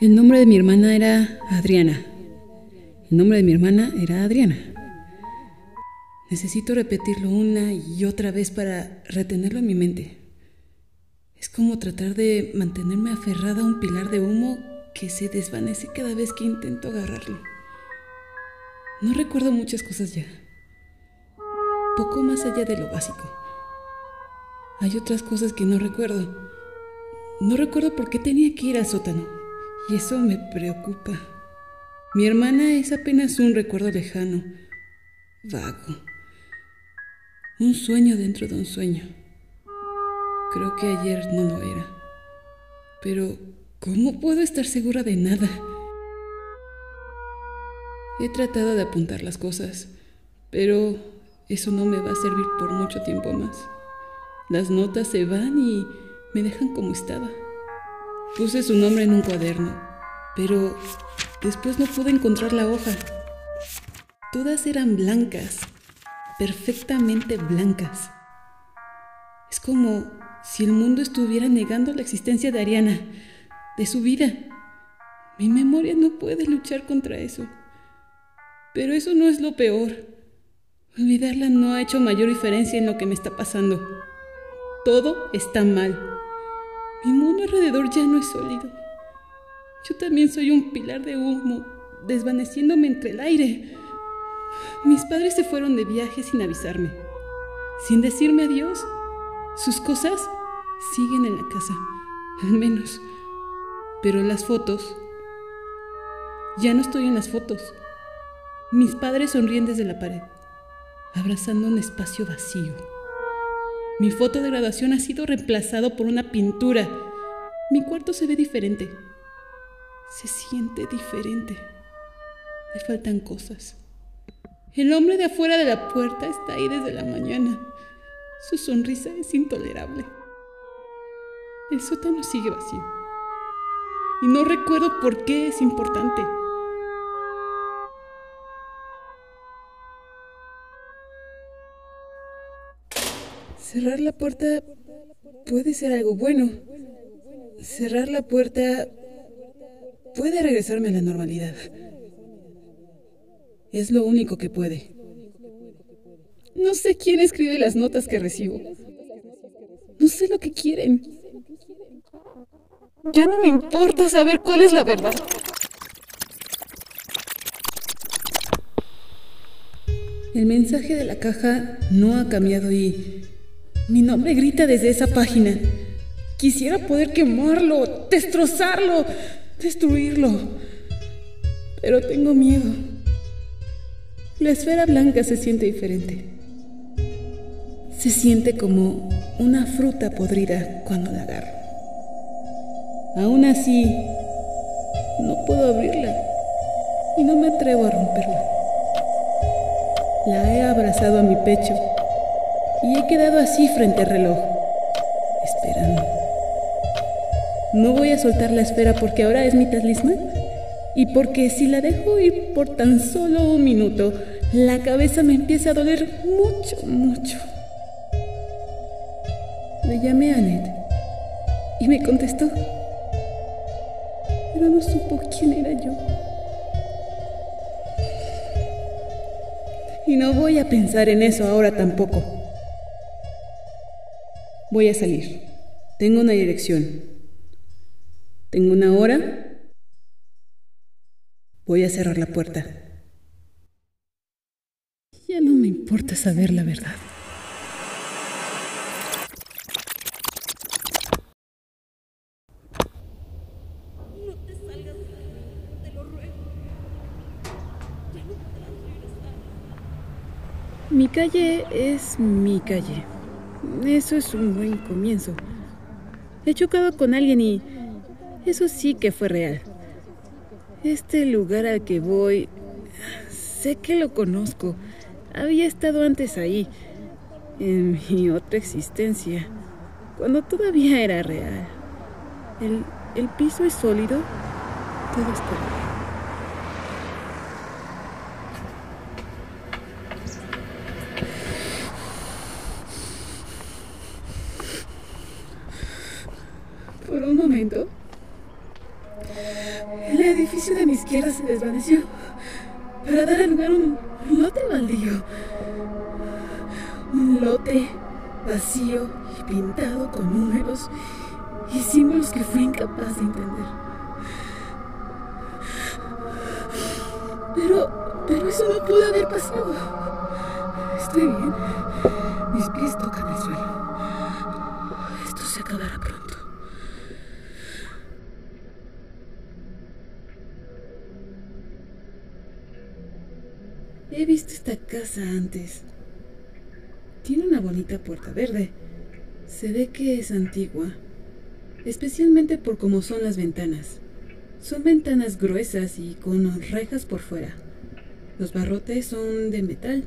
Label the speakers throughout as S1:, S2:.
S1: El nombre de mi hermana era Adriana. El nombre de mi hermana era Adriana. Necesito repetirlo una y otra vez para retenerlo en mi mente. Es como tratar de mantenerme aferrada a un pilar de humo que se desvanece cada vez que intento agarrarlo. No recuerdo muchas cosas ya. Poco más allá de lo básico. Hay otras cosas que no recuerdo. No recuerdo por qué tenía que ir al sótano. Y eso me preocupa. Mi hermana es apenas un recuerdo lejano, vago. Un sueño dentro de un sueño. Creo que ayer no lo era. Pero, ¿cómo puedo estar segura de nada? He tratado de apuntar las cosas, pero eso no me va a servir por mucho tiempo más. Las notas se van y me dejan como estaba. Puse su nombre en un cuaderno, pero después no pude encontrar la hoja. Todas eran blancas, perfectamente blancas. Es como si el mundo estuviera negando la existencia de Ariana, de su vida. Mi memoria no puede luchar contra eso. Pero eso no es lo peor. Olvidarla no ha hecho mayor diferencia en lo que me está pasando. Todo está mal. Mi mundo alrededor ya no es sólido. Yo también soy un pilar de humo, desvaneciéndome entre el aire. Mis padres se fueron de viaje sin avisarme, sin decirme adiós. Sus cosas siguen en la casa, al menos. Pero las fotos... Ya no estoy en las fotos. Mis padres sonríen desde la pared, abrazando un espacio vacío. Mi foto de graduación ha sido reemplazado por una pintura. Mi cuarto se ve diferente. Se siente diferente. Me faltan cosas. El hombre de afuera de la puerta está ahí desde la mañana. Su sonrisa es intolerable. El sótano sigue vacío. Y no recuerdo por qué es importante. Cerrar la puerta puede ser algo bueno. Cerrar la puerta puede regresarme a la normalidad. Es lo único que puede. No sé quién escribe las notas que recibo. No sé lo que quieren. Ya no me importa saber cuál es la verdad. El mensaje de la caja no ha cambiado y mi nombre grita desde esa página. Quisiera poder quemarlo, destrozarlo, destruirlo. Pero tengo miedo. La esfera blanca se siente diferente. Se siente como una fruta podrida cuando la agarro. Aún así, no puedo abrirla y no me atrevo a romperla. La he abrazado a mi pecho y he quedado así frente al reloj, esperando. No voy a soltar la esfera porque ahora es mi talismán y porque si la dejo ir por tan solo un minuto, la cabeza me empieza a doler mucho, mucho. Le llamé a Annette y me contestó, pero no supo quién era yo. Y no voy a pensar en eso ahora tampoco. Voy a salir. Tengo una dirección. Tengo una hora. Voy a cerrar la puerta. Ya no me importa saber la verdad. Mi calle es mi calle. Eso es un buen comienzo. He chocado con alguien y eso sí que fue real. Este lugar al que voy, sé que lo conozco. Había estado antes ahí, en mi otra existencia, cuando todavía era real. El, el piso es sólido, todo está momento, edificio de mi izquierda se desvaneció para dar lugar a un lote baldío. Un lote vacío y pintado con números y símbolos que fui incapaz de entender. Pero, pero eso no pudo haber pasado. Estoy bien. Mis pies tocan el suelo. Esto se acabará pronto. Antes. Tiene una bonita puerta verde. Se ve que es antigua, especialmente por cómo son las ventanas. Son ventanas gruesas y con rejas por fuera. Los barrotes son de metal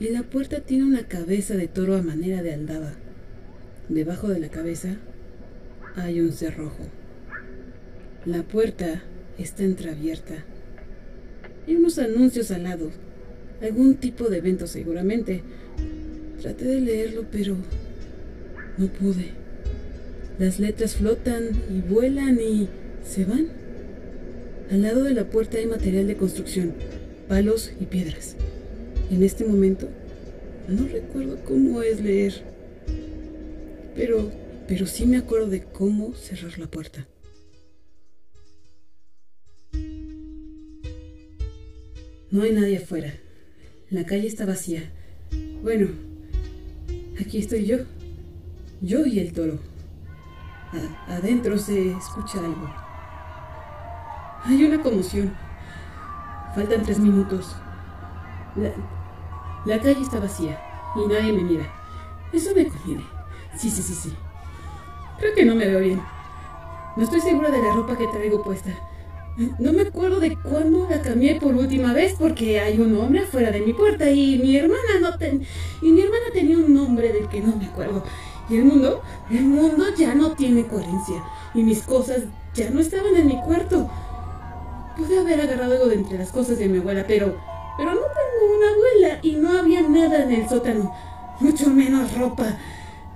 S1: y la puerta tiene una cabeza de toro a manera de aldaba. Debajo de la cabeza hay un cerrojo. La puerta está entreabierta. Hay unos anuncios al lado. Algún tipo de evento seguramente. Traté de leerlo, pero no pude. Las letras flotan y vuelan y se van. Al lado de la puerta hay material de construcción, palos y piedras. En este momento no recuerdo cómo es leer, pero, pero sí me acuerdo de cómo cerrar la puerta. No hay nadie afuera. La calle está vacía. Bueno, aquí estoy yo. Yo y el toro. adentro se escucha algo. Hay una conmoción. Faltan tres minutos. La, la calle está vacía y nadie me mira. Eso me conviene. Sí, sí, sí, sí. Creo que no me veo bien. No estoy segura de la ropa que traigo puesta. No me acuerdo de cuándo la cambié por última vez porque hay un hombre afuera de mi puerta y mi hermana no ten y mi hermana tenía un nombre del que no me acuerdo. Y el mundo, el mundo ya no tiene coherencia y mis cosas ya no estaban en mi cuarto. Pude haber agarrado algo de entre las cosas de mi abuela, pero pero no tengo una abuela y no había nada en el sótano, mucho menos ropa.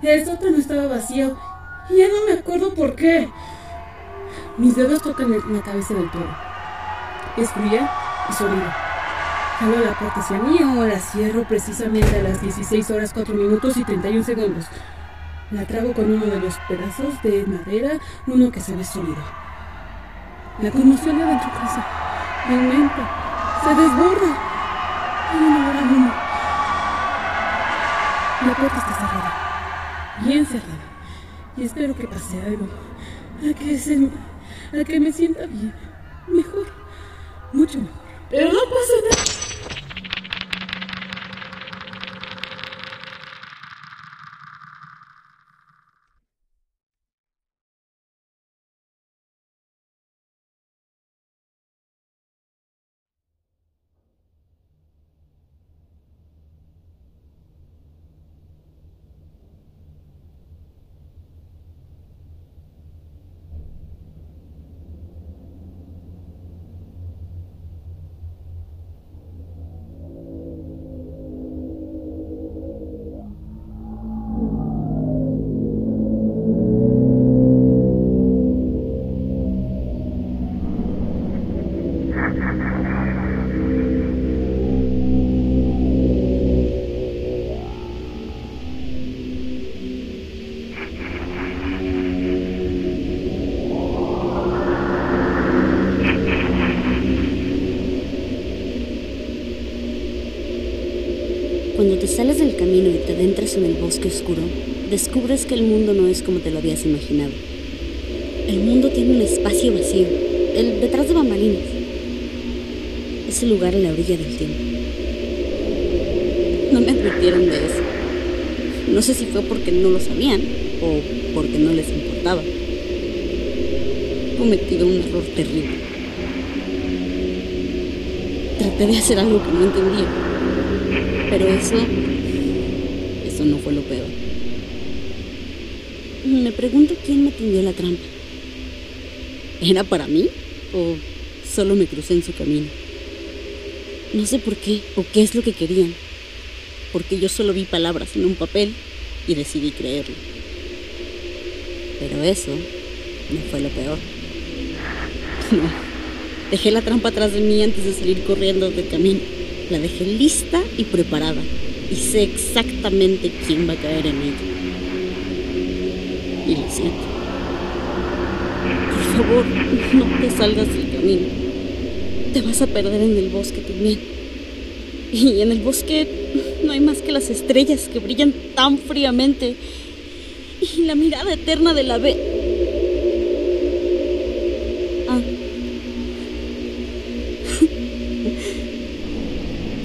S1: El sótano estaba vacío y ya no me acuerdo por qué. Mis dedos tocan la cabeza del toro. Es fría y sólida. Jalo la puerta hacia mí la cierro precisamente a las 16 horas 4 minutos y 31 segundos. La trago con uno de los pedazos de madera, uno que se ve sólido. La conmoción de adentro casa aumenta, se desborda. Hay una hora. La puerta está cerrada, bien cerrada, y espero que pase algo, a que se a que me sienta bien, mejor, mucho mejor. Pero no pasa nada.
S2: Cuando te sales del camino y te adentras en el bosque oscuro, descubres que el mundo no es como te lo habías imaginado. El mundo tiene un espacio vacío, el detrás de bambalinas. Es el lugar en la orilla del tiempo. No me advirtieron de eso. No sé si fue porque no lo sabían o porque no les importaba. He cometido un error terrible. Traté de hacer algo que no entendía pero eso, eso no fue lo peor. Me pregunto quién me tendió la trampa. ¿Era para mí o solo me crucé en su camino? No sé por qué o qué es lo que querían, porque yo solo vi palabras en un papel y decidí creerlo. Pero eso no fue lo peor. No, Dejé la trampa atrás de mí antes de salir corriendo del camino. La dejé lista y preparada. Y sé exactamente quién va a caer en ella. Y lo siento. Por favor, no te salgas del camino. Te vas a perder en el bosque también. Y en el bosque no hay más que las estrellas que brillan tan fríamente. Y la mirada eterna de la ave.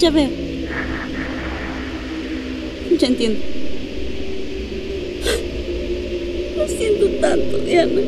S2: ya veo. Ya entiendo. Lo siento tanto, Diana.